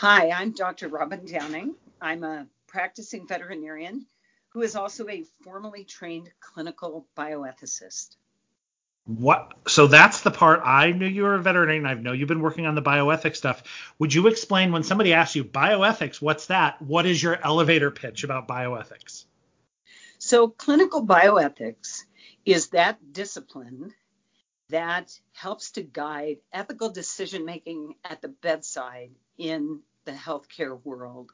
Hi, I'm Dr. Robin Downing. I'm a practicing veterinarian who is also a formally trained clinical bioethicist. What? So that's the part I knew you were a veterinarian. I know you've been working on the bioethics stuff. Would you explain when somebody asks you bioethics, what's that? What is your elevator pitch about bioethics? So clinical bioethics is that discipline that helps to guide ethical decision making at the bedside in the healthcare world.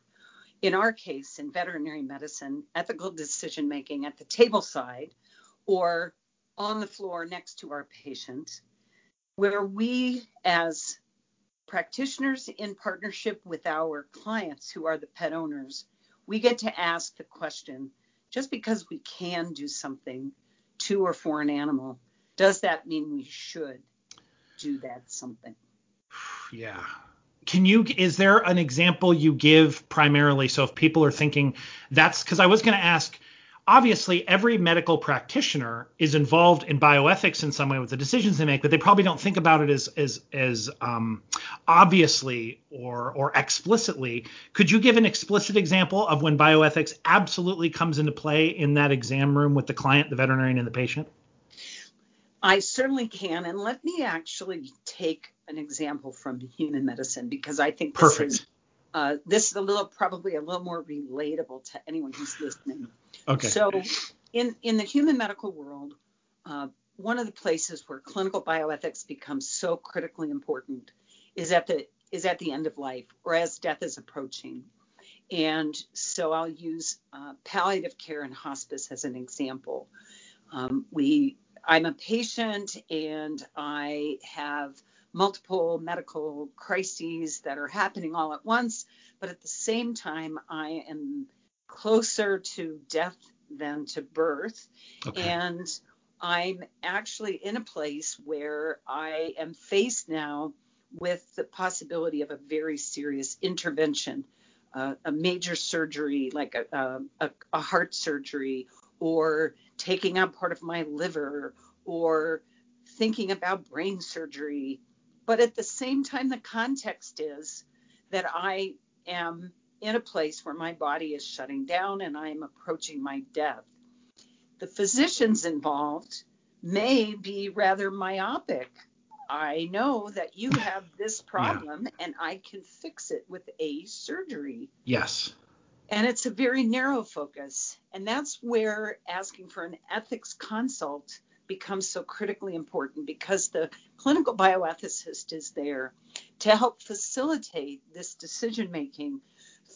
In our case, in veterinary medicine, ethical decision making at the table side or on the floor next to our patient, where we, as practitioners in partnership with our clients who are the pet owners, we get to ask the question just because we can do something to or for an animal, does that mean we should do that something? Yeah. Can you is there an example you give primarily so if people are thinking that's cuz I was going to ask obviously every medical practitioner is involved in bioethics in some way with the decisions they make, but they probably don't think about it as as as um, obviously or or explicitly. Could you give an explicit example of when bioethics absolutely comes into play in that exam room with the client, the veterinarian, and the patient? I certainly can, and let me actually take an example from human medicine because I think this Perfect. is uh, this is a little probably a little more relatable to anyone who's listening. Okay. So, in in the human medical world, uh, one of the places where clinical bioethics becomes so critically important is at the is at the end of life or as death is approaching. And so I'll use uh, palliative care and hospice as an example. Um, we I'm a patient and I have multiple medical crises that are happening all at once, but at the same time, I am closer to death than to birth. Okay. And I'm actually in a place where I am faced now with the possibility of a very serious intervention, uh, a major surgery like a, a, a heart surgery, or taking out part of my liver, or thinking about brain surgery. But at the same time, the context is that I am in a place where my body is shutting down and I am approaching my death. The physicians involved may be rather myopic. I know that you have this problem yeah. and I can fix it with a surgery. Yes. And it's a very narrow focus. And that's where asking for an ethics consult becomes so critically important because the clinical bioethicist is there to help facilitate this decision making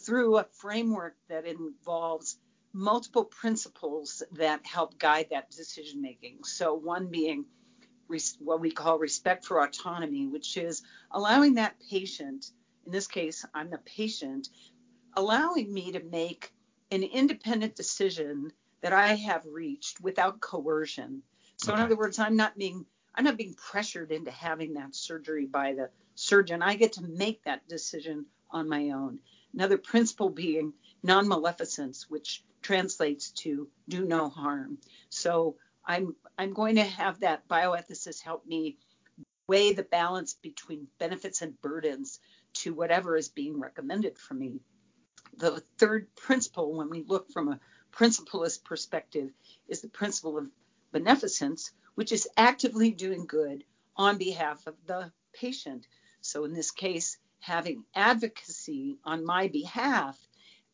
through a framework that involves multiple principles that help guide that decision making. So, one being res- what we call respect for autonomy, which is allowing that patient, in this case, I'm the patient, allowing me to make an independent decision that I have reached without coercion. So, okay. in other words, I'm not being I'm not being pressured into having that surgery by the surgeon. I get to make that decision on my own. Another principle being non maleficence, which translates to do no harm. So I'm I'm going to have that bioethicist help me weigh the balance between benefits and burdens to whatever is being recommended for me. The third principle, when we look from a principlist perspective, is the principle of beneficence, which is actively doing good on behalf of the patient. So in this case, having advocacy on my behalf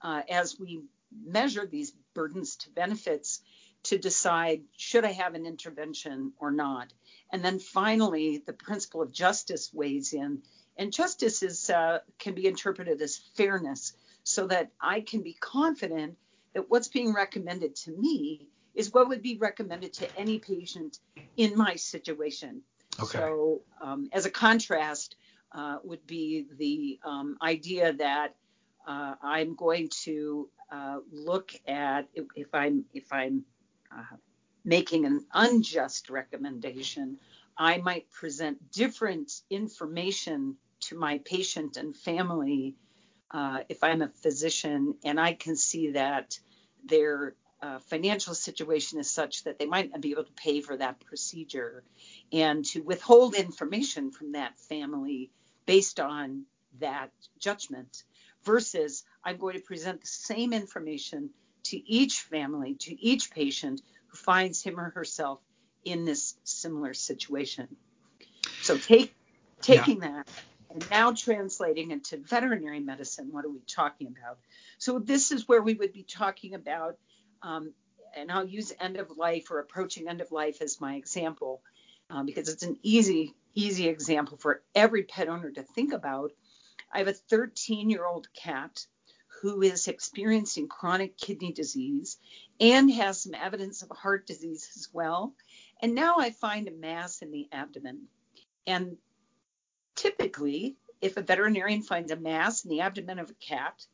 uh, as we measure these burdens to benefits to decide should I have an intervention or not. And then finally, the principle of justice weighs in. And justice is uh, can be interpreted as fairness, so that I can be confident that what's being recommended to me is what would be recommended to any patient in my situation. Okay. So, um, as a contrast, uh, would be the um, idea that uh, I'm going to uh, look at if, if I'm if I'm uh, making an unjust recommendation, I might present different information to my patient and family uh, if I'm a physician and I can see that their uh, financial situation is such that they might not be able to pay for that procedure and to withhold information from that family based on that judgment versus I'm going to present the same information to each family, to each patient who finds him or herself in this similar situation. So take taking yeah. that and now translating into veterinary medicine, what are we talking about? So this is where we would be talking about, um, and I'll use end of life or approaching end of life as my example, um, because it's an easy, easy example for every pet owner to think about. I have a 13 year old cat who is experiencing chronic kidney disease and has some evidence of heart disease as well. And now I find a mass in the abdomen. And typically, if a veterinarian finds a mass in the abdomen of a cat,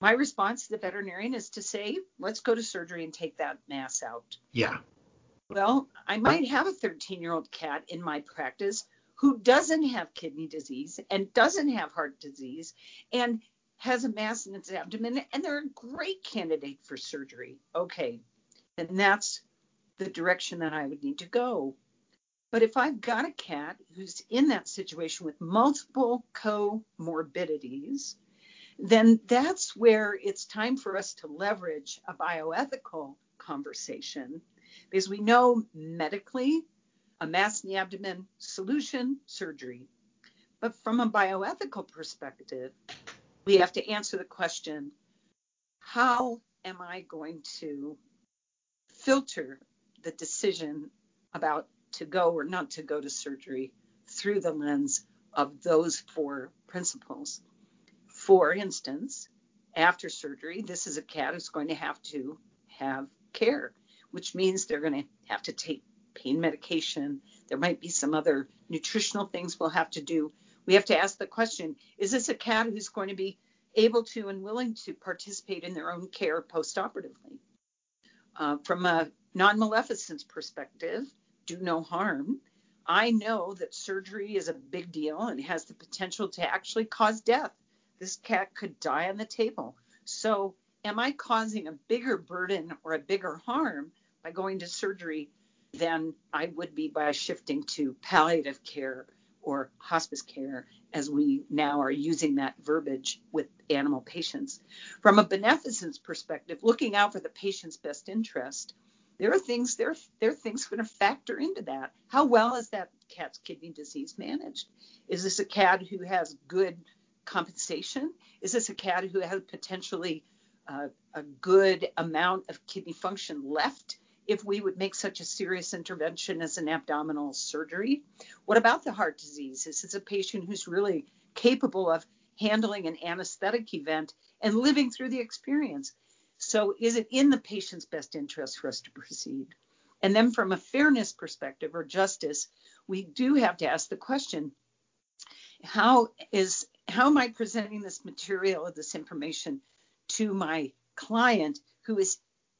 my response to the veterinarian is to say, let's go to surgery and take that mass out. Yeah. Well, I might have a 13 year old cat in my practice who doesn't have kidney disease and doesn't have heart disease and has a mass in its abdomen, and they're a great candidate for surgery. Okay, And that's the direction that I would need to go. But if I've got a cat who's in that situation with multiple comorbidities, then that's where it's time for us to leverage a bioethical conversation because we know medically a mass in the abdomen solution surgery. But from a bioethical perspective, we have to answer the question how am I going to filter the decision about to go or not to go to surgery through the lens of those four principles. For instance, after surgery, this is a cat who's going to have to have care, which means they're going to have to take pain medication. There might be some other nutritional things we'll have to do. We have to ask the question is this a cat who's going to be able to and willing to participate in their own care postoperatively? Uh, from a non maleficence perspective, do no harm. I know that surgery is a big deal and has the potential to actually cause death. This cat could die on the table. So, am I causing a bigger burden or a bigger harm by going to surgery than I would be by shifting to palliative care or hospice care, as we now are using that verbiage with animal patients? From a beneficence perspective, looking out for the patient's best interest, there are things there there are things going to factor into that. How well is that cat's kidney disease managed? Is this a cat who has good compensation? Is this a cat who has potentially uh, a good amount of kidney function left if we would make such a serious intervention as an abdominal surgery? What about the heart disease? Is this a patient who's really capable of handling an anesthetic event and living through the experience? So, is it in the patient's best interest for us to proceed? And then, from a fairness perspective or justice, we do have to ask the question how is how am I presenting this material or this information to my client who is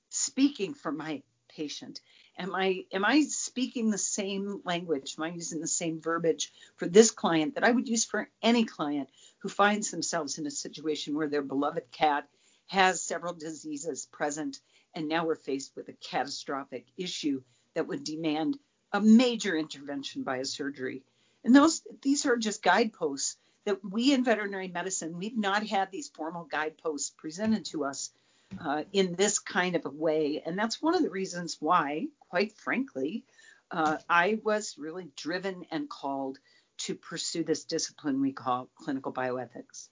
speaking for my patient? Am I am I speaking the same language? Am I using the same verbiage for this client that I would use for any client who finds themselves in a situation where their beloved cat has several diseases present, and now we're faced with a catastrophic issue that would demand a major intervention by a surgery. And those these are just guideposts that we in veterinary medicine we've not had these formal guideposts presented to us uh, in this kind of a way, and that's one of the reasons why, quite frankly, uh, I was really driven and called to pursue this discipline we call clinical bioethics.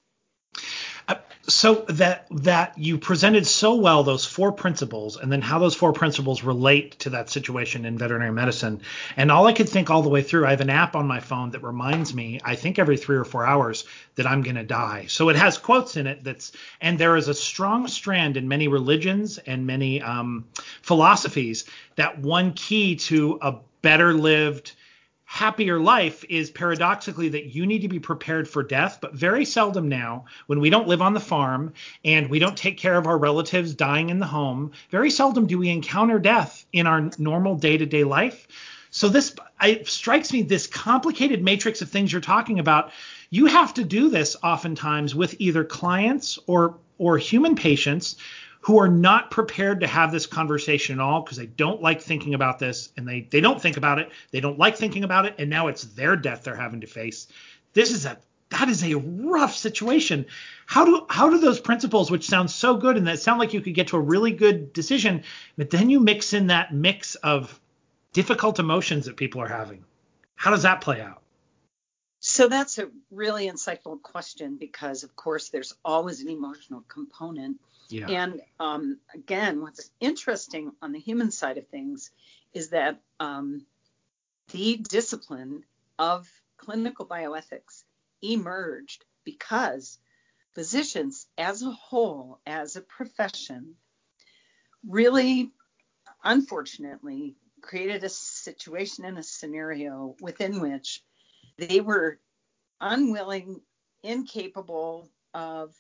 Uh, so that that you presented so well those four principles and then how those four principles relate to that situation in veterinary medicine. And all i could think all the way through i have an app on my phone that reminds me i think every three or four hours that i'm going to die. So it has quotes in it that's and there is a strong strand in many religions and many um, philosophies that one key to a better lived happier life is paradoxically that you need to be prepared for death, but very seldom now, when we don't live on the farm and we don't take care of our relatives dying in the home, very seldom do we encounter death in our normal day to day life. So this it strikes me this complicated matrix of things you're talking about. You have to do this oftentimes with either clients or or human patients who are not prepared to have this conversation at all because they don't like thinking about this and they, they don't think about it. They don't like thinking about it. And now it's their death they're having to face. This is a that is a rough situation. How do how do those principles, which sound so good and that sound like you could get to a really good decision, but then you mix in that mix of difficult emotions that people are having? How does that play out? So that's a really insightful question because, of course, there's always an emotional component. Yeah. And um, again, what's interesting on the human side of things is that um, the discipline of clinical bioethics emerged because physicians as a whole, as a profession, really, unfortunately, created a situation and a scenario within which they were unwilling, incapable of,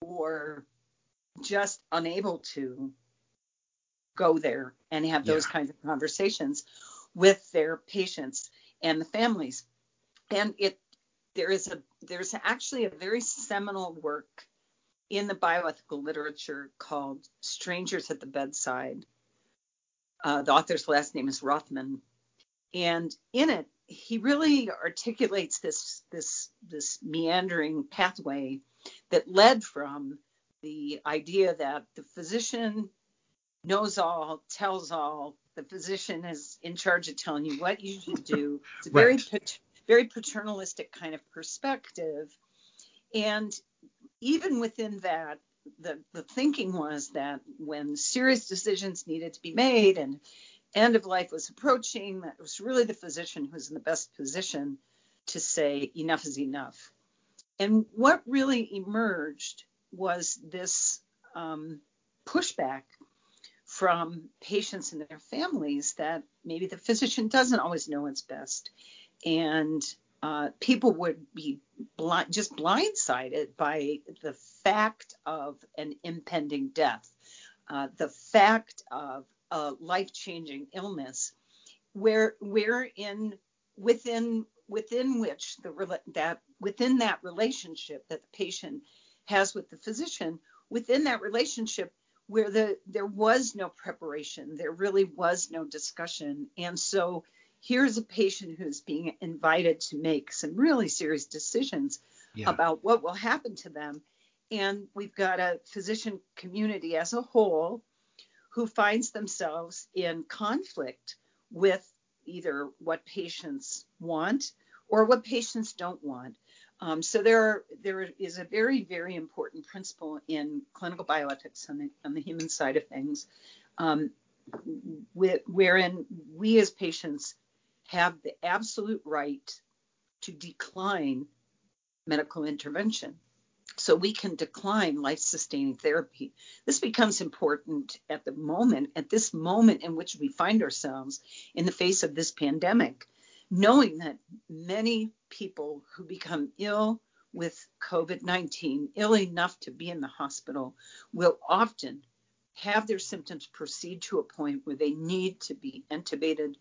or just unable to go there and have those yeah. kinds of conversations with their patients and the families. And it there is a there's actually a very seminal work in the bioethical literature called Strangers at the Bedside. Uh, the author's last name is Rothman, and in it he really articulates this this this meandering pathway that led from the idea that the physician knows all, tells all. The physician is in charge of telling you what you should do. It's a very right. very paternalistic kind of perspective, and even within that, the the thinking was that when serious decisions needed to be made and end of life was approaching, that it was really the physician who was in the best position to say enough is enough. And what really emerged was this um, pushback from patients and their families that maybe the physician doesn't always know what's best. And uh, people would be blind, just blindsided by the fact of an impending death, uh, the fact of a life-changing illness, where where in within within which the that within that relationship that the patient has with the physician, within that relationship where the there was no preparation, there really was no discussion, and so here's a patient who's being invited to make some really serious decisions yeah. about what will happen to them. And we've got a physician community as a whole who finds themselves in conflict with either what patients want or what patients don't want. Um, so there, there is a very, very important principle in clinical bioethics on the, on the human side of things, um, wherein we as patients have the absolute right to decline medical intervention so we can decline life sustaining therapy. This becomes important at the moment, at this moment in which we find ourselves in the face of this pandemic, knowing that many people who become ill with COVID 19, ill enough to be in the hospital, will often have their symptoms proceed to a point where they need to be intubated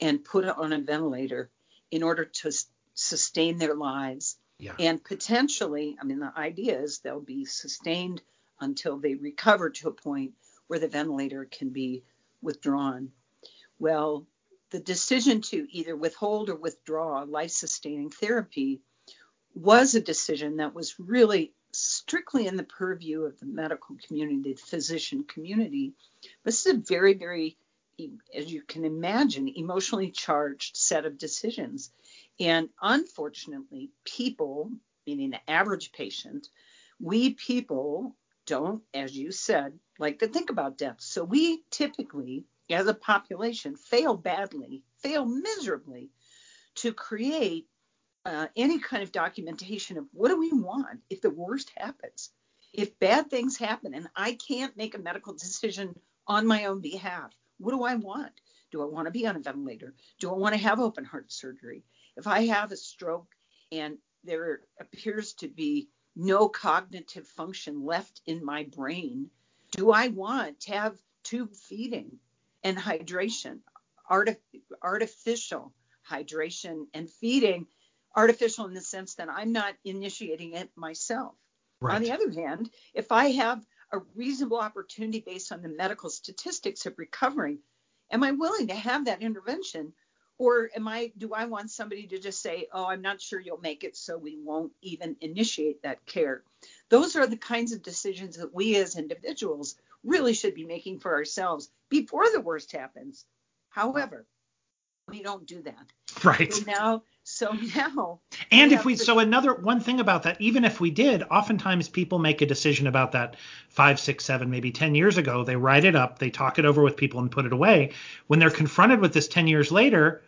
and put on a ventilator in order to sustain their lives yeah. And potentially, I mean, the idea is they'll be sustained until they recover to a point where the ventilator can be withdrawn. Well, the decision to either withhold or withdraw life sustaining therapy was a decision that was really strictly in the purview of the medical community, the physician community. This is a very, very, as you can imagine, emotionally charged set of decisions. And unfortunately, people, meaning the average patient, we people don't, as you said, like to think about death. So we typically, as a population, fail badly, fail miserably to create uh, any kind of documentation of what do we want if the worst happens. If bad things happen and I can't make a medical decision on my own behalf, what do I want? Do I want to be on a ventilator? Do I want to have open heart surgery? If I have a stroke and there appears to be no cognitive function left in my brain, do I want to have tube feeding and hydration, artif- artificial hydration and feeding, artificial in the sense that I'm not initiating it myself? Right. On the other hand, if I have a reasonable opportunity based on the medical statistics of recovering, am I willing to have that intervention Or am I do I want somebody to just say, "Oh, I'm not sure you'll make it, so we won't even initiate that care." Those are the kinds of decisions that we as individuals really should be making for ourselves before the worst happens. However, we don't do that. Right. So now, so now. And if we, to, so another one thing about that, even if we did, oftentimes people make a decision about that five, six, seven, maybe 10 years ago. They write it up, they talk it over with people and put it away. When they're confronted with this 10 years later,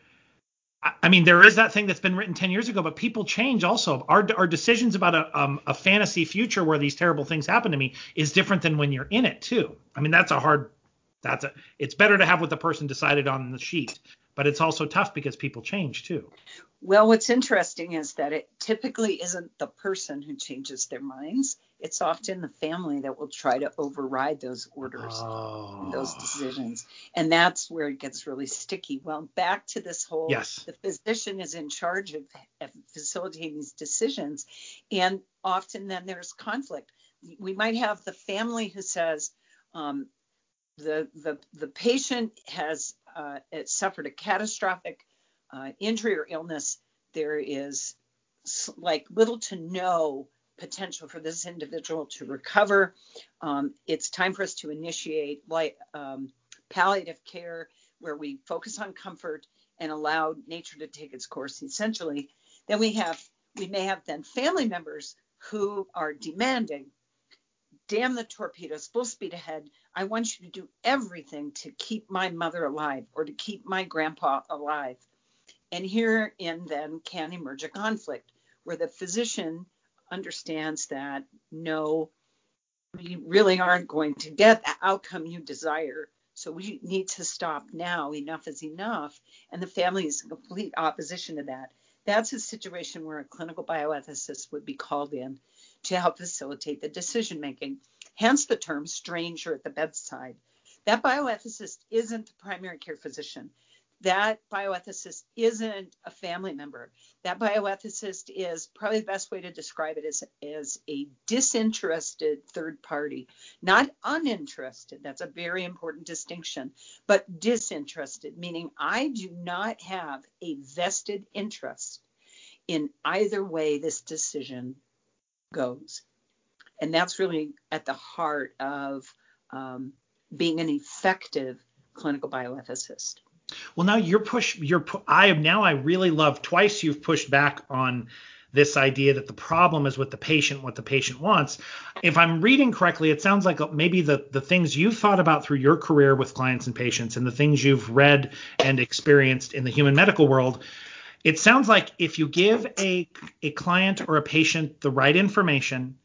I mean, there is that thing that's been written 10 years ago, but people change also. Our, our decisions about a, um, a fantasy future where these terrible things happen to me is different than when you're in it too. I mean, that's a hard, that's a, it's better to have what the person decided on the sheet but it's also tough because people change too. Well, what's interesting is that it typically isn't the person who changes their minds. It's often the family that will try to override those orders oh. those decisions. And that's where it gets really sticky. Well, back to this whole yes. the physician is in charge of, of facilitating these decisions. And often then there's conflict. We might have the family who says, um, the, the, the patient has uh, suffered a catastrophic uh, injury or illness, there is like little to no potential for this individual to recover. Um, it's time for us to initiate um, palliative care where we focus on comfort and allow nature to take its course essentially. Then we have we may have then family members who are demanding damn the torpedoes, full speed ahead. I want you to do everything to keep my mother alive or to keep my grandpa alive. And herein then can emerge a conflict where the physician understands that no, we really aren't going to get the outcome you desire. So we need to stop now. Enough is enough. And the family is in complete opposition to that. That's a situation where a clinical bioethicist would be called in to help facilitate the decision making. Hence the term stranger at the bedside. That bioethicist isn't the primary care physician. That bioethicist isn't a family member. That bioethicist is probably the best way to describe it is as a disinterested third party, not uninterested. That's a very important distinction, but disinterested, meaning I do not have a vested interest in either way this decision goes. And that's really at the heart of um, being an effective clinical bioethicist. Well, now you're push. You're. I am now. I really love. Twice you've pushed back on this idea that the problem is with the patient, what the patient wants. If I'm reading correctly, it sounds like maybe the the things you've thought about through your career with clients and patients, and the things you've read and experienced in the human medical world it sounds like if you give a a client or a patient the right information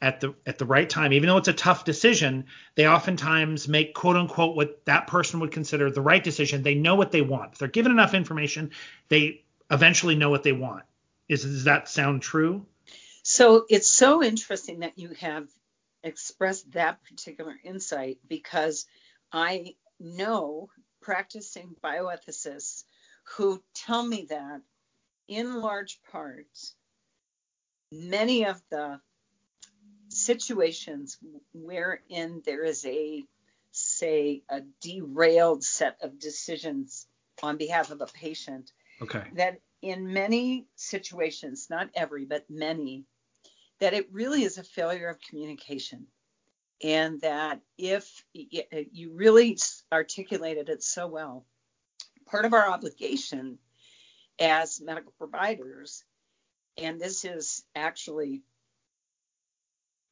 at the at the right time, even though it's a tough decision, they oftentimes make quote unquote what that person would consider the right decision. They know what they want. If they're given enough information, they eventually know what they want. Is does that sound true? So it's so interesting that you have expressed that particular insight because I know practicing bioethicists who tell me that in large parts, many of the situations wherein there is a, say, a derailed set of decisions on behalf of a patient, okay. that in many situations, not every, but many, that it really is a failure of communication. And that if you really articulated it so well, part of our obligation as medical providers, and this is actually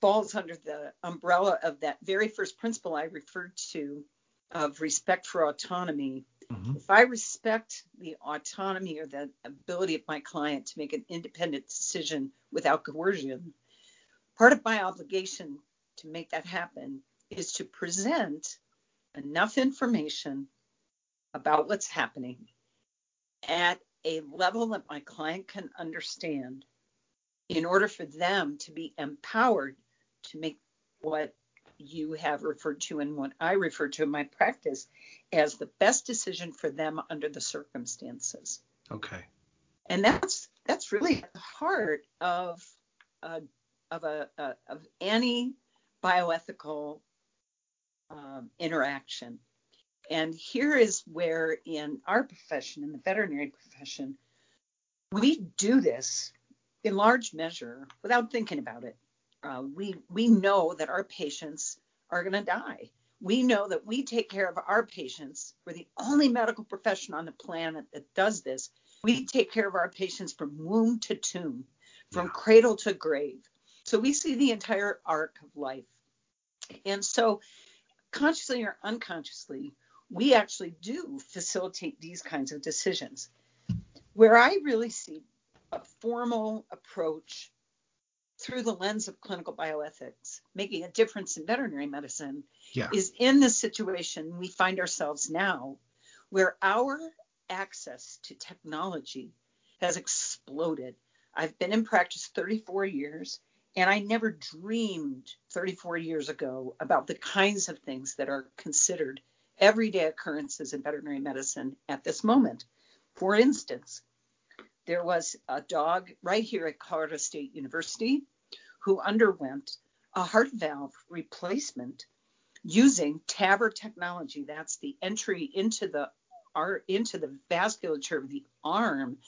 falls under the umbrella of that very first principle I referred to of respect for autonomy. Mm-hmm. If I respect the autonomy or the ability of my client to make an independent decision without coercion, part of my obligation to make that happen is to present enough information about what's happening at a level that my client can understand in order for them to be empowered to make what you have referred to and what I refer to in my practice as the best decision for them under the circumstances. Okay. And that's that's really at the heart of uh, of a uh, of any bioethical um, interaction And here is where, in our profession, in the veterinary profession, we do this in large measure without thinking about it. Uh, we we know that our patients are going to die. We know that we take care of our patients. We're the only medical profession on the planet that does this. We take care of our patients from womb to tomb, from yeah. cradle to grave. So we see the entire arc of life. And so, consciously or unconsciously, we actually do facilitate these kinds of decisions. Where I really see a formal approach through the lens of clinical bioethics making a difference in veterinary medicine yeah. is in the situation we find ourselves now where our access to technology has exploded. I've been in practice 34 years and I never dreamed 34 years ago about the kinds of things that are considered everyday occurrences in veterinary medicine at this moment. For instance, there was a dog right here at Colorado State University who underwent a heart valve replacement using TAVR technology. That's the entry into the into the vasculature of the arm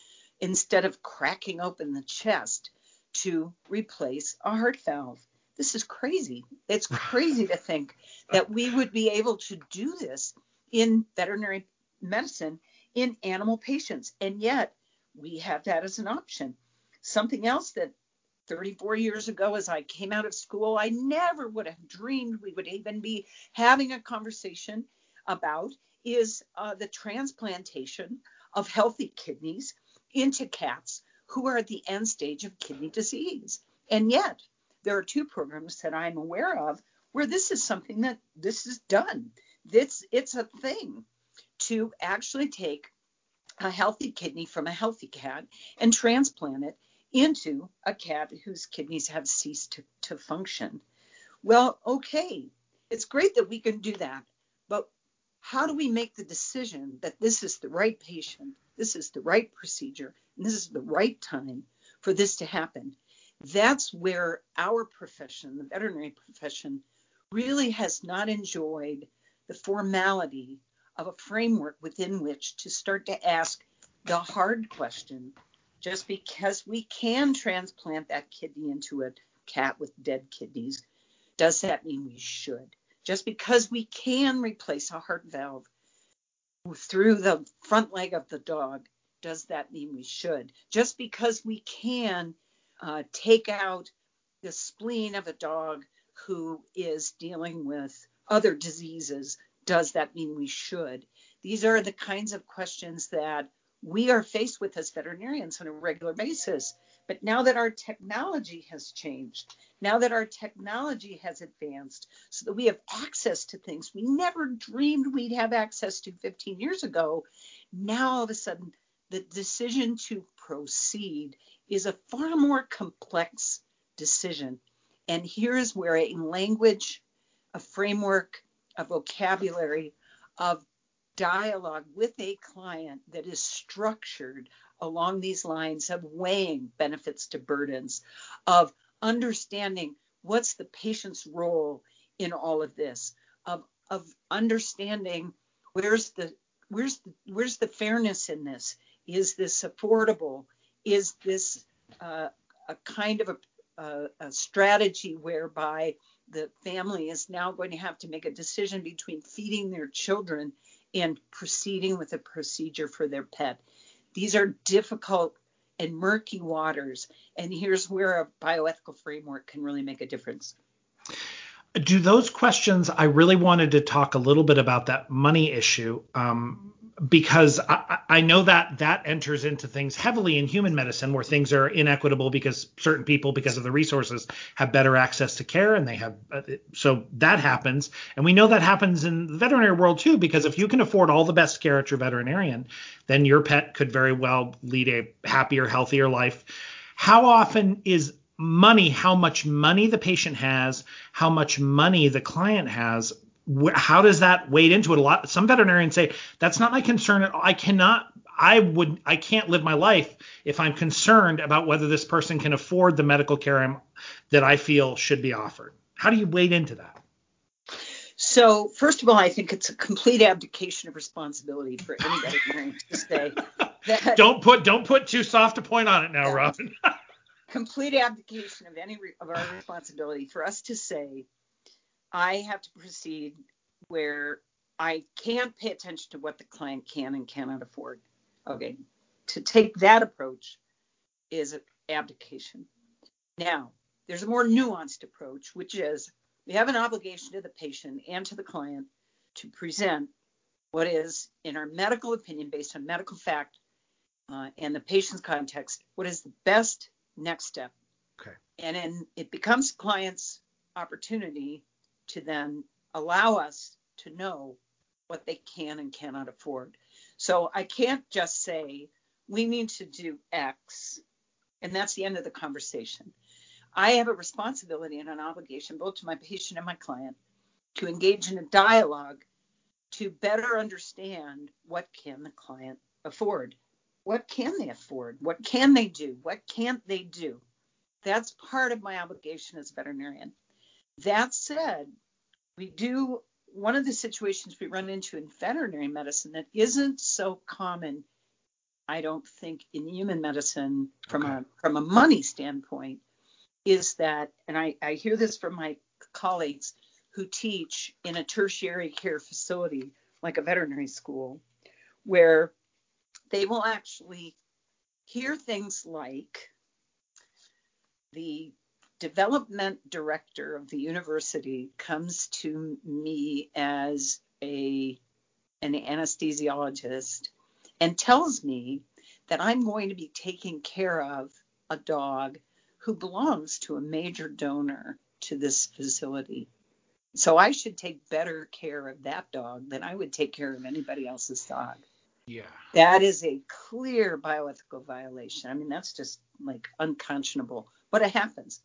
instead of cracking open the chest to replace a heart valve. This is crazy. It's crazy to think that we would be able to do this in veterinary medicine in animal patients. And yet we have that as an option. Something else that 34 years ago, as I came out of school, I never would have dreamed we would even be having a conversation about is uh, the transplantation of healthy kidneys into cats who are at the end stage of kidney disease. And yet, there are two programs that I'm aware of where this is something that this is done. It's it's a thing to actually take a healthy kidney from a healthy cat and transplant it into a cat whose kidneys have ceased to, to function. Well, okay, it's great that we can do that, but how do we make the decision that this is the right patient, this is the right procedure, and this is the right time for this to happen? That's where our profession, the veterinary profession, really has not enjoyed the formality of a framework within which to start to ask the hard question just because we can transplant that kidney into a cat with dead kidneys, does that mean we should? Just because we can replace a heart valve through the front leg of the dog, does that mean we should? Just because we can uh, take out the spleen of a dog who is dealing with other diseases, does that mean we should? These are the kinds of questions that we are faced with as veterinarians on a regular basis. But now that our technology has changed, now that our technology has advanced, so that we have access to things we never dreamed we'd have access to 15 years ago, now all of a sudden the decision to proceed is a far more complex decision. And here's where a language, a framework, a vocabulary of dialogue with a client that is structured along these lines of weighing benefits to burdens, of understanding what's the patient's role in all of this, of, of understanding where's the where's the, where's the fairness in this? Is this affordable? Is this uh, a kind of a, a, a strategy whereby the family is now going to have to make a decision between feeding their children and proceeding with a procedure for their pet. These are difficult and murky waters, and here's where a bioethical framework can really make a difference. Do those questions? I really wanted to talk a little bit about that money issue. Um, because I, I, know that that enters into things heavily in human medicine where things are inequitable because certain people because of the resources have better access to care and they have uh, so that happens. And we know that happens in the veterinary world too because if you can afford all the best care at your veterinarian then your pet could very well lead a happier healthier life. How often is money how much money the patient has how much money the client has how does that wade into it? A lot. Some veterinarians say that's not my concern. at all. I cannot. I would. I can't live my life if I'm concerned about whether this person can afford the medical care I'm, that I feel should be offered. How do you wade into that? So, first of all, I think it's a complete abdication of responsibility for anybody to say that. Don't put don't put too soft a point on it now, Robin. complete abdication of any of our responsibility for us to say, I have to proceed where I can't pay attention to what the client can and cannot afford. Okay, to take that approach is abdication. Now, there's a more nuanced approach, which is we have an obligation to the patient and to the client to present what is, in our medical opinion, based on medical fact uh, and the patient's context, what is the best next step. Okay. And then it becomes client's opportunity to then allow us to know what they can and cannot afford. So I can't just say we need to do X and that's the end of the conversation. I have a responsibility and an obligation both to my patient and my client to engage in a dialogue to better understand what can the client afford. What can they afford? What can they do? What can't they do? That's part of my obligation as a veterinarian. That said, we do one of the situations we run into in veterinary medicine that isn't so common, I don't think, in human medicine from okay. a from a money standpoint, is that, and I, I hear this from my colleagues who teach in a tertiary care facility like a veterinary school, where they will actually hear things like the development director of the university comes to me as a an anesthesiologist and tells me that I'm going to be taking care of a dog who belongs to a major donor to this facility. So I should take better care of that dog than I would take care of anybody else's dog. Yeah. That is a clear bioethical violation. I mean, that's just like unconscionable, but it happens.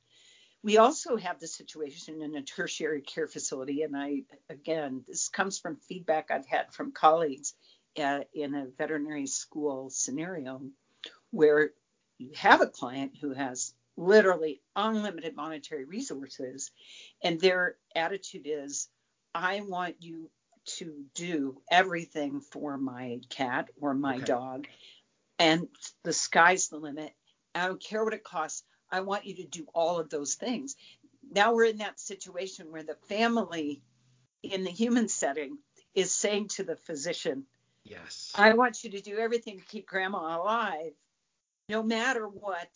We also have the situation in a tertiary care facility, and I, again, this comes from feedback I've had from colleagues uh, in a veterinary school scenario where you have a client who has literally unlimited monetary resources, and their attitude is, I want you to do everything for my cat or my okay. dog, and the sky's the limit. I don't care what it costs. I want you to do all of those things. Now we're in that situation where the family in the human setting is saying to the physician, Yes. I want you to do everything to keep grandma alive, no matter what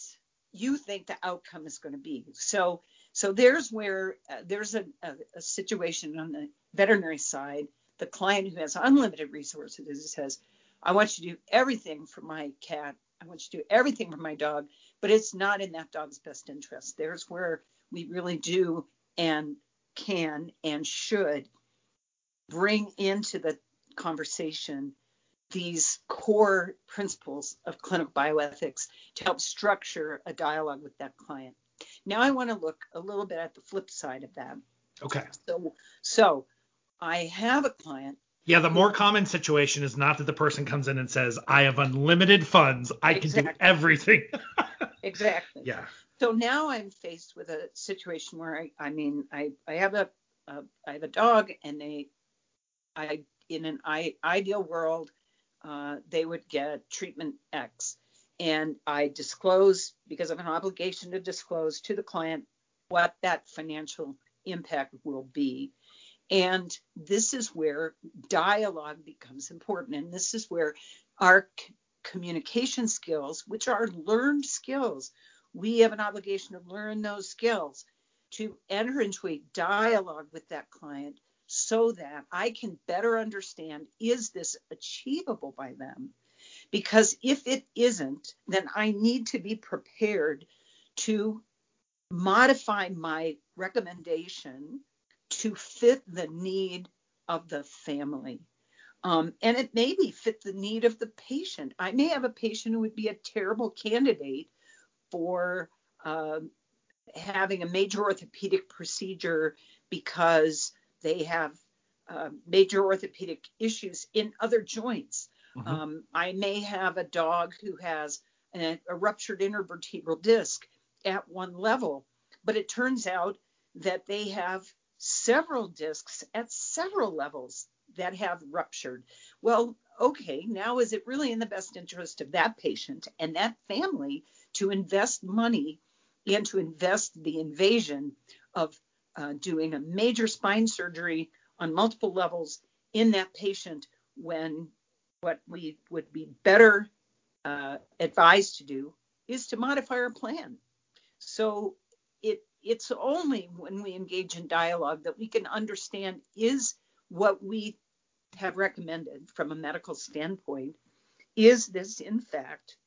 you think the outcome is going to be. So, so there's where uh, there's a, a, a, situation on the veterinary side. The client who has unlimited resources says, I want you to do everything for my cat. I want you to do everything for my dog, but it's not in that dog's best interest. There's where we really do and can and should bring into the conversation these core principles of clinical bioethics to help structure a dialogue with that client. Now I want to look a little bit at the flip side of that. Okay. So so I have a client. Yeah, the more common situation is not that the person comes in and says, I have unlimited funds. I exactly. can do everything. exactly. Yeah. So now I'm faced with a situation where I, I mean, I, I have a, a I have a dog and they, I, in an I, ideal world, uh, they would get treatment X. And I disclose, because of an obligation to disclose to the client what that financial impact will be. And this is where dialogue becomes important. And this is where our c- communication skills, which are learned skills, we have an obligation to learn those skills to enter into a dialogue with that client so that I can better understand is this achievable by them? Because if it isn't, then I need to be prepared to modify my recommendation to fit the need of the family. Um, and it maybe fit the need of the patient. I may have a patient who would be a terrible candidate for uh, having a major orthopedic procedure because they have uh, major orthopedic issues in other joints. Mm-hmm. Um, I may have a dog who has a, a ruptured intervertebral disc at one level, but it turns out that they have several discs at several levels that have ruptured. Well, okay, now is it really in the best interest of that patient and that family to invest money and to invest the invasion of uh, doing a major spine surgery on multiple levels in that patient when what we would be better uh, advised to do is to modify our plan. So it it's only when we engage in dialogue that we can understand is what we have recommended from a medical standpoint is this in fact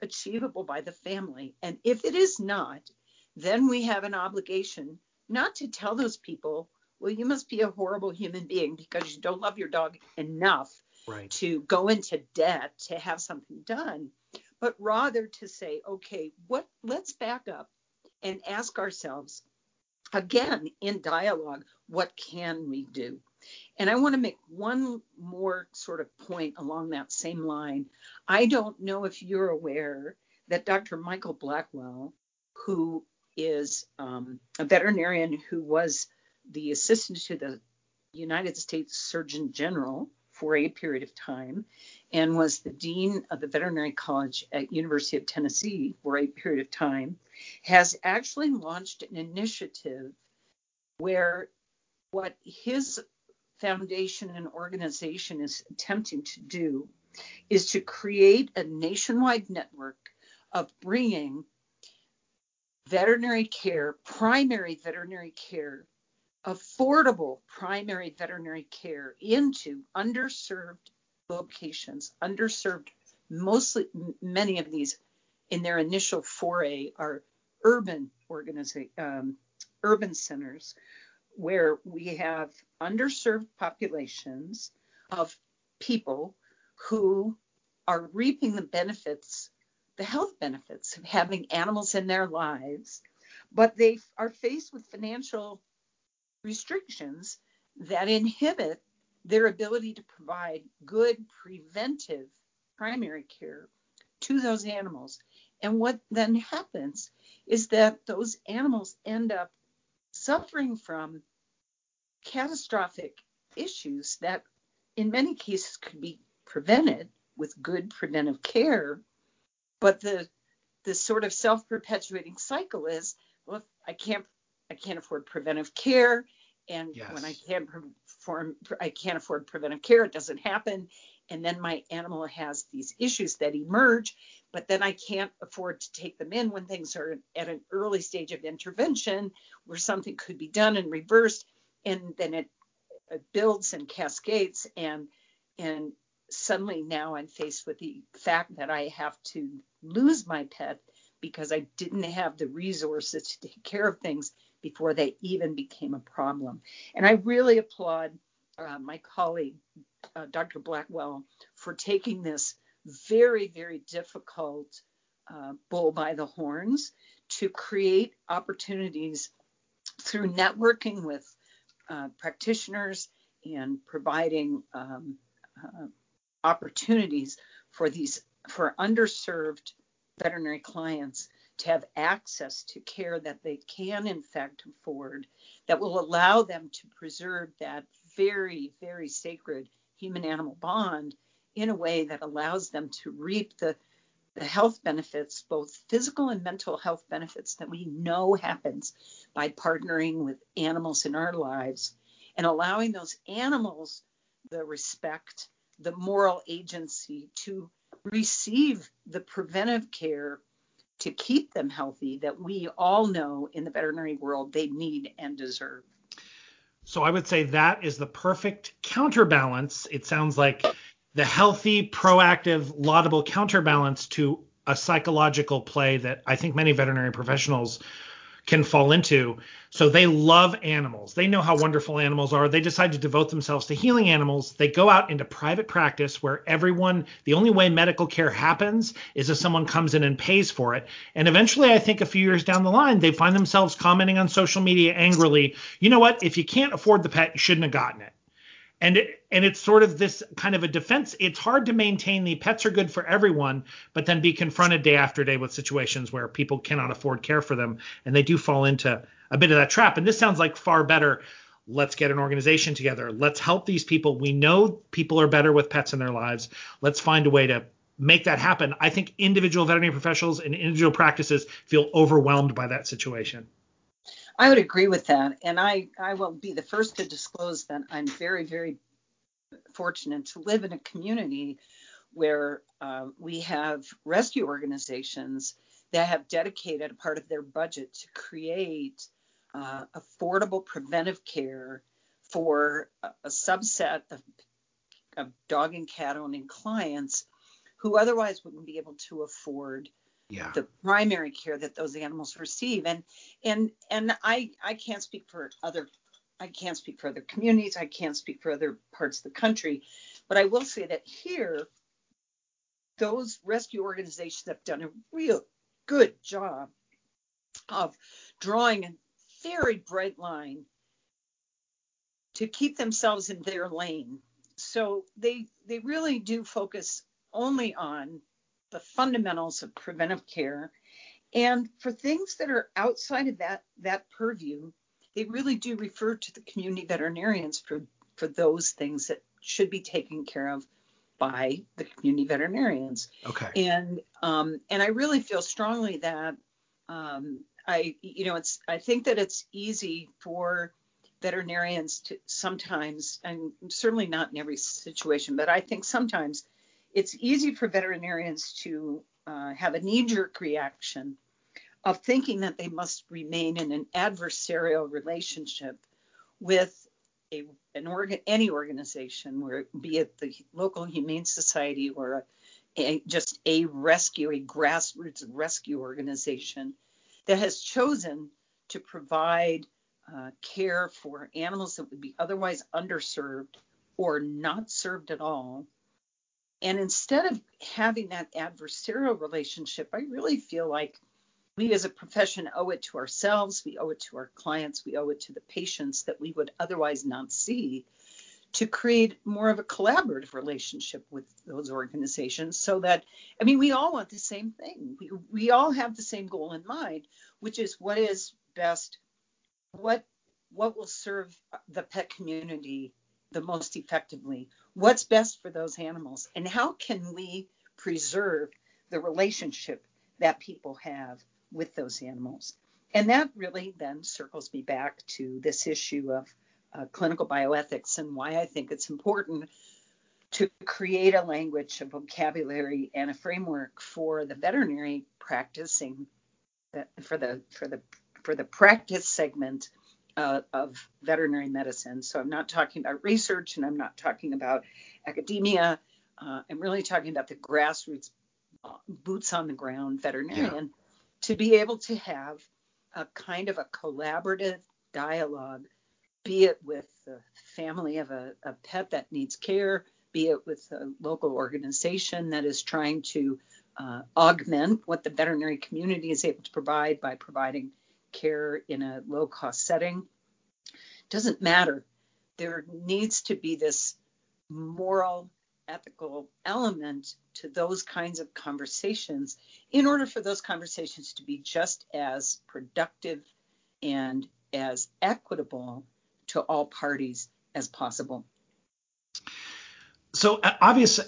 achievable by the family and if it is not then we have an obligation not to tell those people well you must be a horrible human being because you don't love your dog enough right. to go into debt to have something done but rather to say okay what let's back up and ask ourselves again in dialogue what can we do? And i want to make one more sort of point along that same line. I don't know if you're aware that dr michael blackwell who is um, a veterinarian who was the assistant to the united states surgeon general for a period of time and was the dean of the veterinary college at university of tennessee for a period of time has actually launched an initiative where what his foundation and organization is attempting to do is to create a nationwide network of bringing veterinary care, primary veterinary care, affordable primary veterinary care into underserved locations, underserved, mostly many of these in their initial foray are urban organization, um, urban centers where we have underserved populations of people who are reaping the benefits, the health benefits of having animals in their lives, but they are faced with financial restrictions that inhibit their ability to provide good preventive primary care to those animals. And what then happens is that those animals end up suffering from catastrophic issues that in many cases could be prevented with good preventive care but the the sort of self-perpetuating cycle is well i can't i can't afford preventive care. And yes. when i can't perform i can't afford preventive care it doesn't happen. And then my animal has these issues that emerge but then i can't afford to take them in when things are at an early stage of intervention where something could be done and reversed. And then it, it builds and cascades. And and suddenly now i'm faced with the fact that i have to lose my pet because i didn't have the resources to take care of things before they even became a problem. And i really applaud uh, my colleague uh, dr blackwell for taking this very very difficult uh, bull by the horns to create opportunities through networking with uh, practitioners and providing um, uh, opportunities for these for underserved veterinary clients to have access to care that they can in fact afford that will allow them to preserve that very very sacred human animal bond in a way that allows them to reap the the health benefits, both physical and mental health benefits that we know happens by partnering with animals in our lives and allowing those animals the respect, the moral agency to receive the preventive care to keep them healthy that we all know in the veterinary world they need and deserve. So I would say that is the perfect counterbalance. It sounds like the healthy, proactive, laudable counterbalance to a psychological play that I think many veterinary professionals can fall into. So they love animals. They know how wonderful animals are. They decide to devote themselves to healing animals. They go out into private practice where everyone, the only way medical care happens is if someone comes in and pays for it. And eventually, I think a few years down the line, they find themselves commenting on social media angrily, you know what? If you can't afford the pet, you shouldn't have gotten it and it, and it's sort of this kind of a defense. It's hard to maintain the pets are good for everyone, but then be confronted day after day with situations where people cannot afford care for them, and they do fall into a bit of that trap. And this sounds like far better let's get an organization together. Let's help these people. We know people are better with pets in their lives. Let's find a way to make that happen. I think individual veterinary professionals and individual practices feel overwhelmed by that situation. I would agree with that. And I, I will be the first to disclose that I'm very, very fortunate to live in a community where uh, we have rescue organizations that have dedicated a part of their budget to create uh, affordable preventive care for a, a subset of, of, dog and cat owning clients who otherwise wouldn't be able to afford yeah. the primary care that those animals receive. And and and I I can't speak for other I can't speak for other communities. I can't speak for other parts of the country, but I will say that here, those rescue organizations have done a real good job of drawing a very bright line to keep themselves in their lane. So they they really do focus only on the fundamentals of preventive care. And for things that are outside of that that purview, they really do refer to the community veterinarians for for those things that should be taken care of by the community veterinarians. Okay. And um, and I really feel strongly that um, I you know it's I think that it's easy for veterinarians to sometimes and certainly not in every situation, but I think sometimes it's easy for veterinarians to uh, have a knee-jerk reaction of thinking that they must remain in an adversarial relationship with a, an organ, any organization, where be it the local humane society or a, a, just a rescue, a grassroots rescue organization that has chosen to provide uh, care for animals that would be otherwise underserved or not served at all. And instead of having that adversarial relationship, I really feel like we as a profession owe it to ourselves, we owe it to our clients, we owe it to the patients that we would otherwise not see to create more of a collaborative relationship with those organizations so that i mean we all want the same thing. We, we all have the same goal in mind which is what is best what what will serve the pet community the most effectively what's best for those animals and how can we preserve the relationship that people have with those animals. And that really then circles me back to this issue of uh, clinical bioethics and why I think it's important to create a language, a vocabulary, and a framework for the veterinary practicing for the for the for the practice segment uh, of veterinary medicine. So I'm not talking about research and I'm not talking about academia. Uh, I'm really talking about the grassroots, uh, boots on the ground veterinarian to be able to have a kind of a collaborative dialogue, be it with the family of a, a pet that needs care, be it with a local organization that is trying to uh, augment what the veterinary community is able to provide by providing care in a low cost setting. Doesn't matter. There needs to be this moral ethical element to those kinds of conversations in order for those conversations to be just as productive and as equitable to all parties as possible. So obviously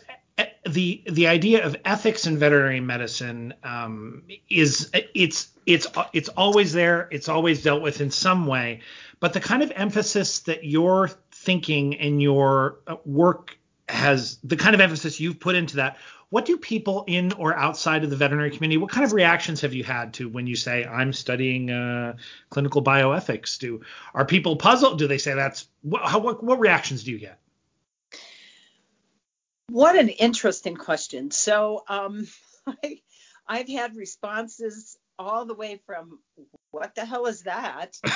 the the idea of ethics in veterinary medicine um, is it's it's it's always there. It's always dealt with in some way, but the kind of emphasis that your thinking and your uh, work has the kind of emphasis you've put into that. What do people in or outside of the veterinary community? What kind of reactions have you had to when you say I'm studying uh, clinical bioethics? Do are people puzzled? Do they say that's what, how, what, what reactions do you get? What an interesting question. So um, I, I've had responses all the way from what the hell is that?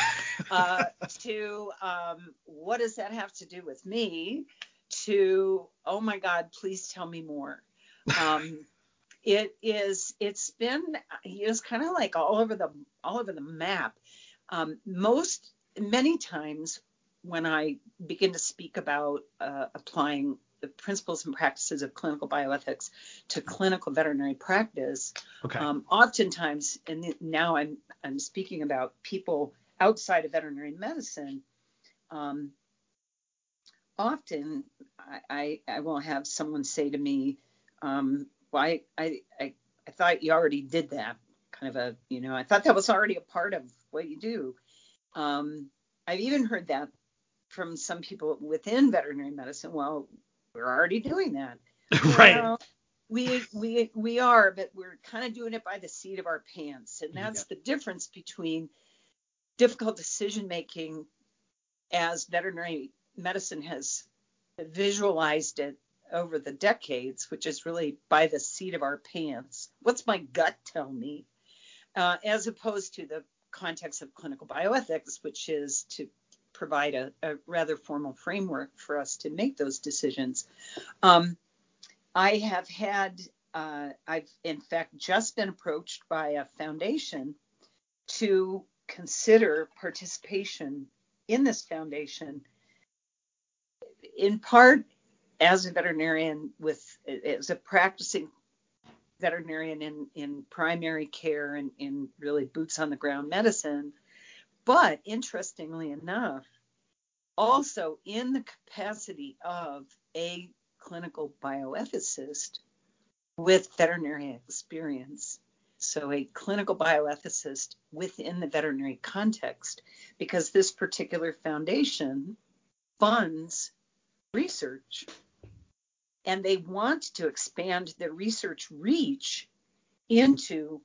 Uh, to um, what does that have to do with me? To oh my god please tell me more. Um, it is it's been it's kind of like all over the all over the map. Um, most many times when i begin to speak about uh, applying the principles and practices of clinical bioethics to clinical veterinary practice okay. um, oftentimes and now i'm i'm speaking about people outside of veterinary medicine um, often I, I, I will have someone say to me, um, well, I, I, I, I thought you already did that. Kind of a, you know, I thought that was already a part of what you do. Um, I've even heard that from some people within veterinary medicine. Well, we're already doing that. right. Well, we we we are, but we're kind of doing it by the seat of our pants, and that's yeah. the difference between difficult decision making as veterinary medicine has visualized it over the decades, which is really by the seat of our pants. What's my gut tell me? Uh, as opposed to the context of clinical bioethics, which is to provide a, a rather formal framework for us to make those decisions. Um, I have had, uh, I've in fact just been approached by a foundation to consider participation in this foundation, in part as a veterinarian with as a practicing veterinarian in, in primary care and in really boots on the ground medicine. But interestingly enough, also in the capacity of a clinical bioethicist with veterinary experience. So, a clinical bioethicist within the veterinary context, because this particular foundation funds research and they want to expand their research reach into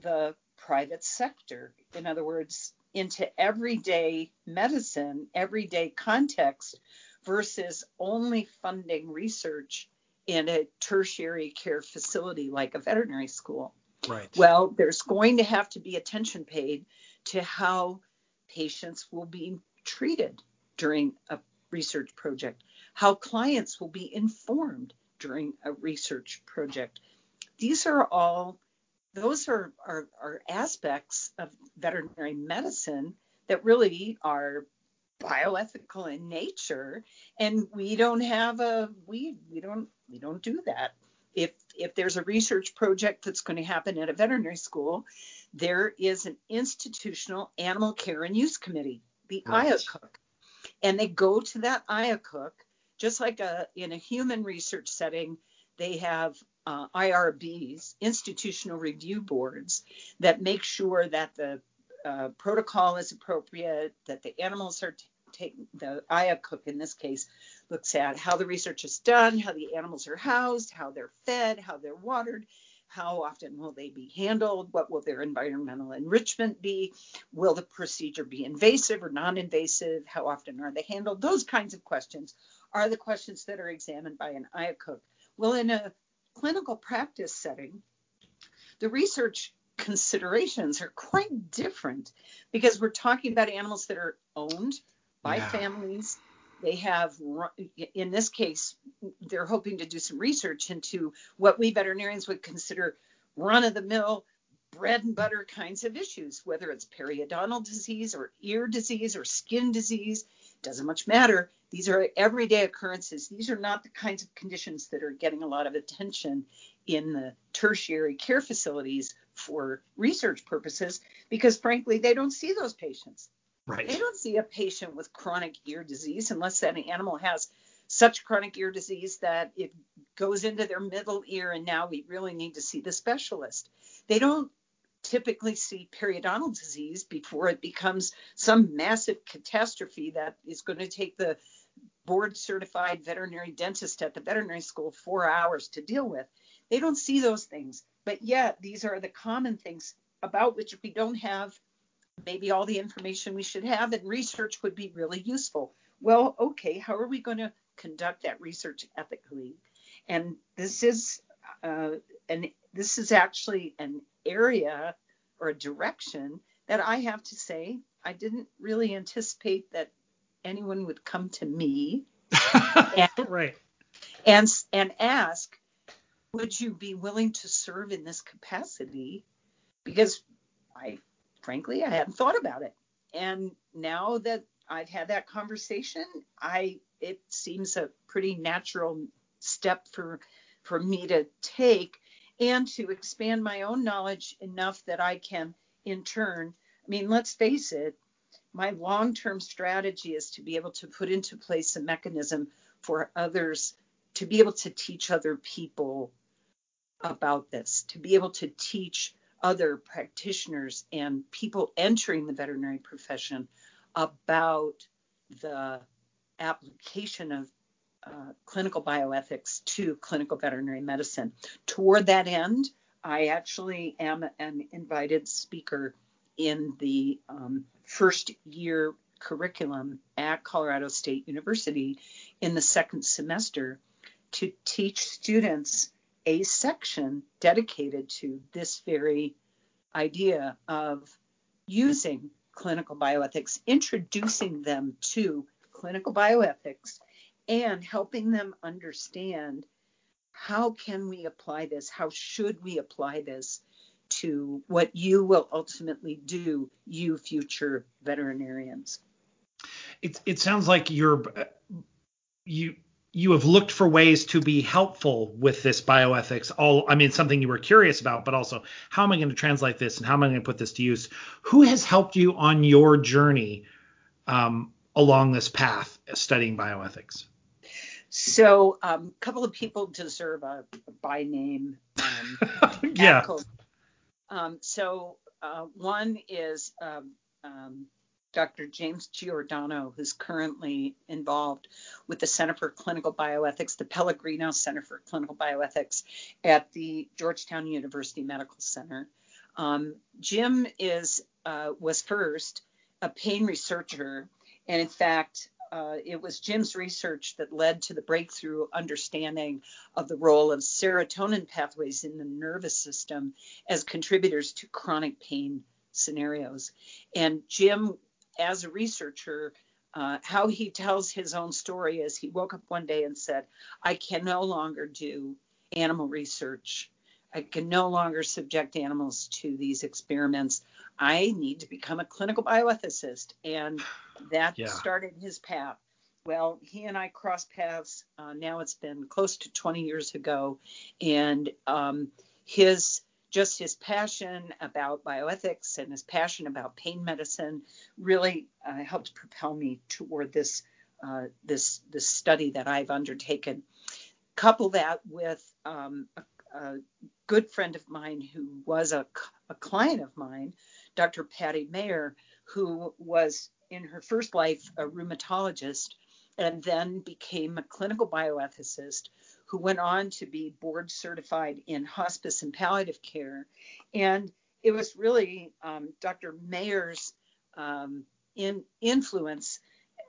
the private sector. In other words, into everyday medicine, everyday context versus only funding research in a tertiary care facility like a veterinary school. Right. Well, there's going to have to be attention paid to how patients will be treated during a research project, how clients will be informed during a research project. These are all those are, are, are aspects of veterinary medicine that really are bioethical in nature. And we don't have a we we don't we don't do that. If if there's a research project that's going to happen at a veterinary school there is an institutional animal care and use committee the right. IACUC and they go to that IACUC just like a in a human research setting they have uh, IRBs, institutional review boards, that make sure that the uh, protocol is appropriate, that the animals are taken, the IACUC in this case looks at how the research is done, how the animals are housed, how they're fed, how they're watered, how often will they be handled, what will their environmental enrichment be, will the procedure be invasive or non-invasive, how often are they handled, those kinds of questions are the questions that are examined by an IACUC. Well, in a clinical practice setting, the research considerations are quite different because we're talking about animals that are owned by yeah. families. They have, in this case, they're hoping to do some research into what we veterinarians would consider run of the mill bread and butter kinds of issues, whether it's periodontal disease or ear disease or skin disease, doesn't much matter. These are everyday occurrences. These are not the kinds of conditions that are getting a lot of attention in the tertiary care facilities for research purposes because, frankly, they don't see those patients. Right. They don't see a patient with chronic ear disease unless that animal has such chronic ear disease that it goes into their middle ear and now we really need to see the specialist. They don't typically see periodontal disease before it becomes some massive catastrophe that is going to take the board certified veterinary dentist at the veterinary school four hours to deal with. They don't see those things, but yet these are the common things about which we don't have maybe all the information we should have, and research would be really useful. Well, okay, how are we going to conduct that research ethically? And this is uh, an this is actually an area or a direction that I have to say I didn't really anticipate that anyone would come to me and, right. and and ask would you be willing to serve in this capacity? Because I frankly I hadn't thought about it. And now that I've had that conversation I it seems a pretty natural step for for me to take and to expand my own knowledge enough that I can, in turn, I mean, let's face it, my long-term strategy is to be able to put into place a mechanism for others to be able to teach other people about this, to be able to teach other practitioners and people entering the veterinary profession about the application of uh, clinical bioethics to clinical veterinary medicine. Toward that end, I actually am an invited speaker in the um, first year curriculum at Colorado State University in the second semester to teach students a section dedicated to this very idea of using clinical bioethics, introducing them to clinical bioethics and helping them understand how can we apply this? How should we apply this to what you will ultimately do, you future veterinarians? It, it sounds like you're you you have looked for ways to be helpful with this bioethics all i mean something you were curious about but also how am i going to translate this and how am i going to put this to use who has helped you on your journey um, along this path studying bioethics so a um, couple of people deserve a, a by name um, yeah um, so uh, one is um, um, Dr. James Giordano, who's currently involved with the Center for Clinical Bioethics, the Pellegrino Center for Clinical Bioethics at the Georgetown University Medical Center. Um, Jim is uh, was first a pain researcher, and in fact, uh, it was Jim's research that led to the breakthrough understanding of the role of serotonin pathways in the nervous system as contributors to chronic pain scenarios. And Jim as a researcher, uh, how he tells his own story is he woke up one day and said, I can no longer do animal research. I can no longer subject animals to these experiments. I need to become a clinical bioethicist. And that yeah. started his path. Well, he and I crossed paths. Uh, now it's been close to 20 years ago. And um, his just his passion about bioethics and his passion about pain medicine really uh, helped propel me toward this uh, this this study that I've undertaken. Couple that with um, a, a, good friend of mine who was a, a client of mine, Dr. Patty Mayer, who was in her first life a rheumatologist and then became a clinical bioethicist who went on to be board certified in hospice and palliative care. And it was really um, Dr. Mayer's um, in, influence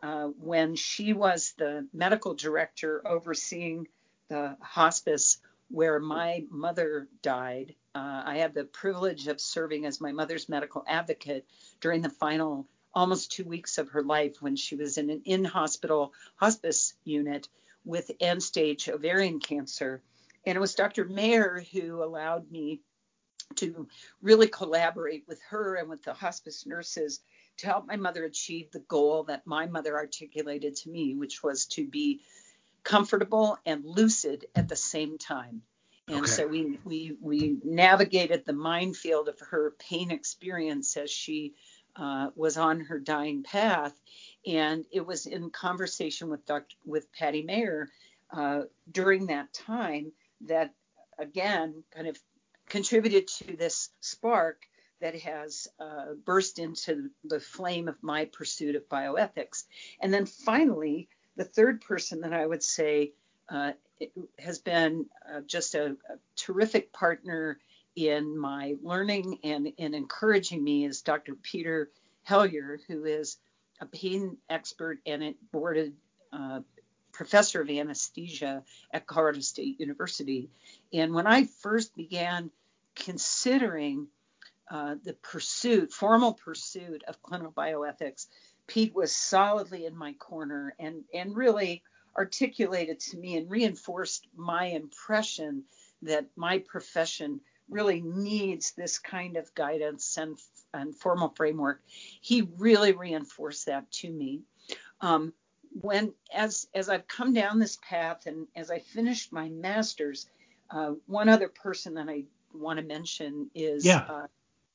uh, when she was the medical director overseeing the hospice where my mother died. Uh, I had the privilege of serving as my mother's medical advocate during the final almost two weeks of her life when she was in an in hospital hospice unit with end stage ovarian cancer. And it was Dr. Mayer who allowed me to really collaborate with her and with the hospice nurses to help my mother achieve the goal that my mother articulated to me, which was to be comfortable and lucid at the same time. And okay. so we, we we navigated the minefield of her pain experience as she uh, was on her dying path, and it was in conversation with Dr. with Patty Mayer uh, during that time that again kind of contributed to this spark that has uh, burst into the flame of my pursuit of bioethics. And then finally, the third person that I would say uh, has been uh, just a, a, terrific partner in my learning and in encouraging me is Dr. Peter Hellyer, who is a pain expert and a boarded uh, professor of anesthesia at Colorado State University. And when I first began considering uh, the pursuit, formal pursuit of clinical bioethics, Pete was solidly in my corner and, and really articulated to me and reinforced my impression that my profession really needs this kind of guidance and, and formal framework. He really reinforced that to me. Um, when as as I've come down this path and as I finished my master's, uh, one other person that I want to mention is yeah. uh,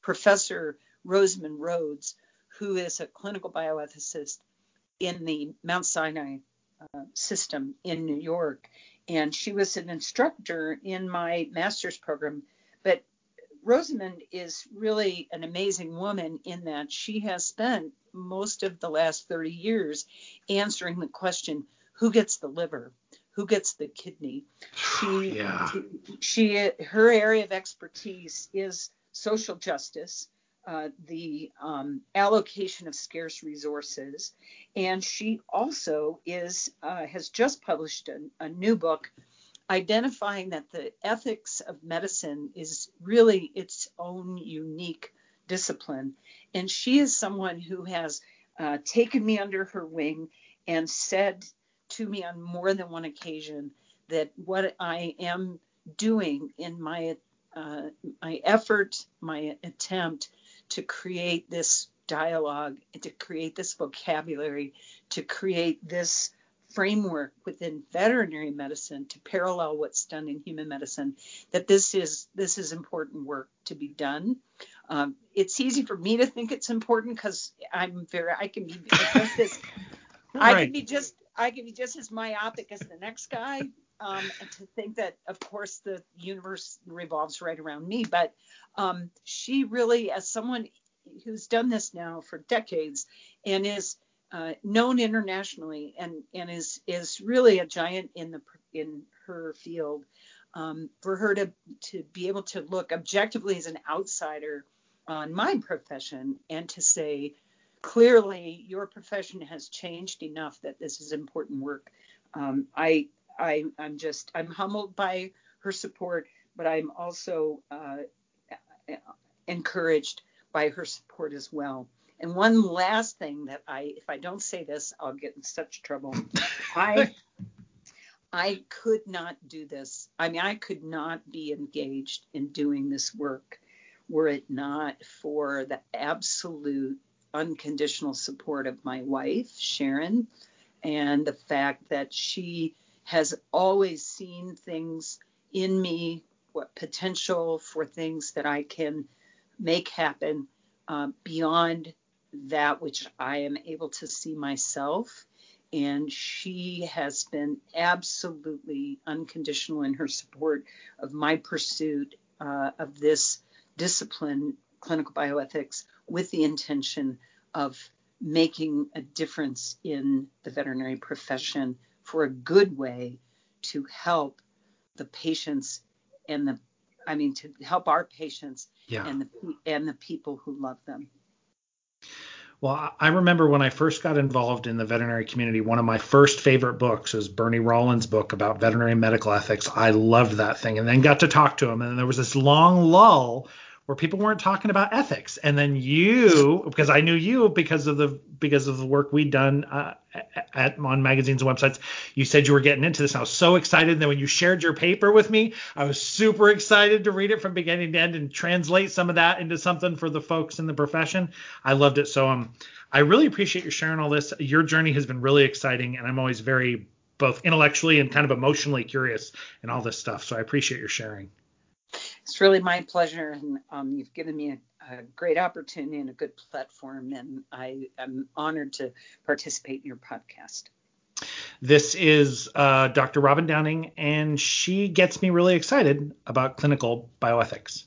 Professor Rosamond Rhodes, who is a clinical bioethicist in the Mount Sinai uh, system in New York. And she was an instructor in my master's program. But Rosamond is really an amazing woman in that she has spent most of the last 30 years answering the question who gets the liver? Who gets the kidney? She, yeah. she, her area of expertise is social justice, uh, the um, allocation of scarce resources, and she also is uh, has just published a, a, new book identifying that the ethics of medicine is really its own unique discipline, and she is someone who has uh, taken me under her wing and said to me on more than one occasion that what I am doing in my uh, my effort, my attempt to create this dialogue, to create this vocabulary, to create this framework within veterinary medicine to parallel what's done in human medicine that this is this is important work to be done um, it's easy for me to think it's important because i'm very i can be just as right. i can be just i can be just as myopic as the next guy um, and to think that, of course, the universe revolves right around me. But um, she really, as someone who's done this now for decades and is uh, known internationally and, and is is really a giant in the in her field, um, for her to to be able to look objectively as an outsider on my profession and to say clearly your profession has changed enough that this is important work. Um, I I, I'm just I'm humbled by her support, but I'm also uh, encouraged by her support as well. And one last thing that I, if I don't say this, I'll get in such trouble. I I could not do this. I mean, I could not be engaged in doing this work were it not for the absolute unconditional support of my wife, Sharon, and the fact that she has always seen things in me, what potential for things that I can make happen uh, beyond that which I am able to see myself. And she has been absolutely unconditional in her support of my pursuit uh, of this discipline, clinical bioethics, with the intention of making a difference in the veterinary profession for a good way to help the patients and the I mean to help our patients yeah. and the and the people who love them. Well, I remember when I first got involved in the veterinary community, one of my first favorite books was Bernie Rollin's book about veterinary medical ethics. I loved that thing and then got to talk to him. And there was this long lull where people weren't talking about ethics. And then you, because I knew you because of the because of the work we'd done uh, at on magazines and websites, you said you were getting into this. And I was so excited. And then when you shared your paper with me, I was super excited to read it from beginning to end and translate some of that into something for the folks in the profession. I loved it. So um, I really appreciate you sharing all this. Your journey has been really exciting, and I'm always very both intellectually and kind of emotionally curious and all this stuff. So I appreciate your sharing. It's really my pleasure, and um, you've given me a, a, great opportunity and a good platform, and I am honored to participate in your podcast. This is uh, Dr. Robin Downing, and she gets me really excited about clinical bioethics.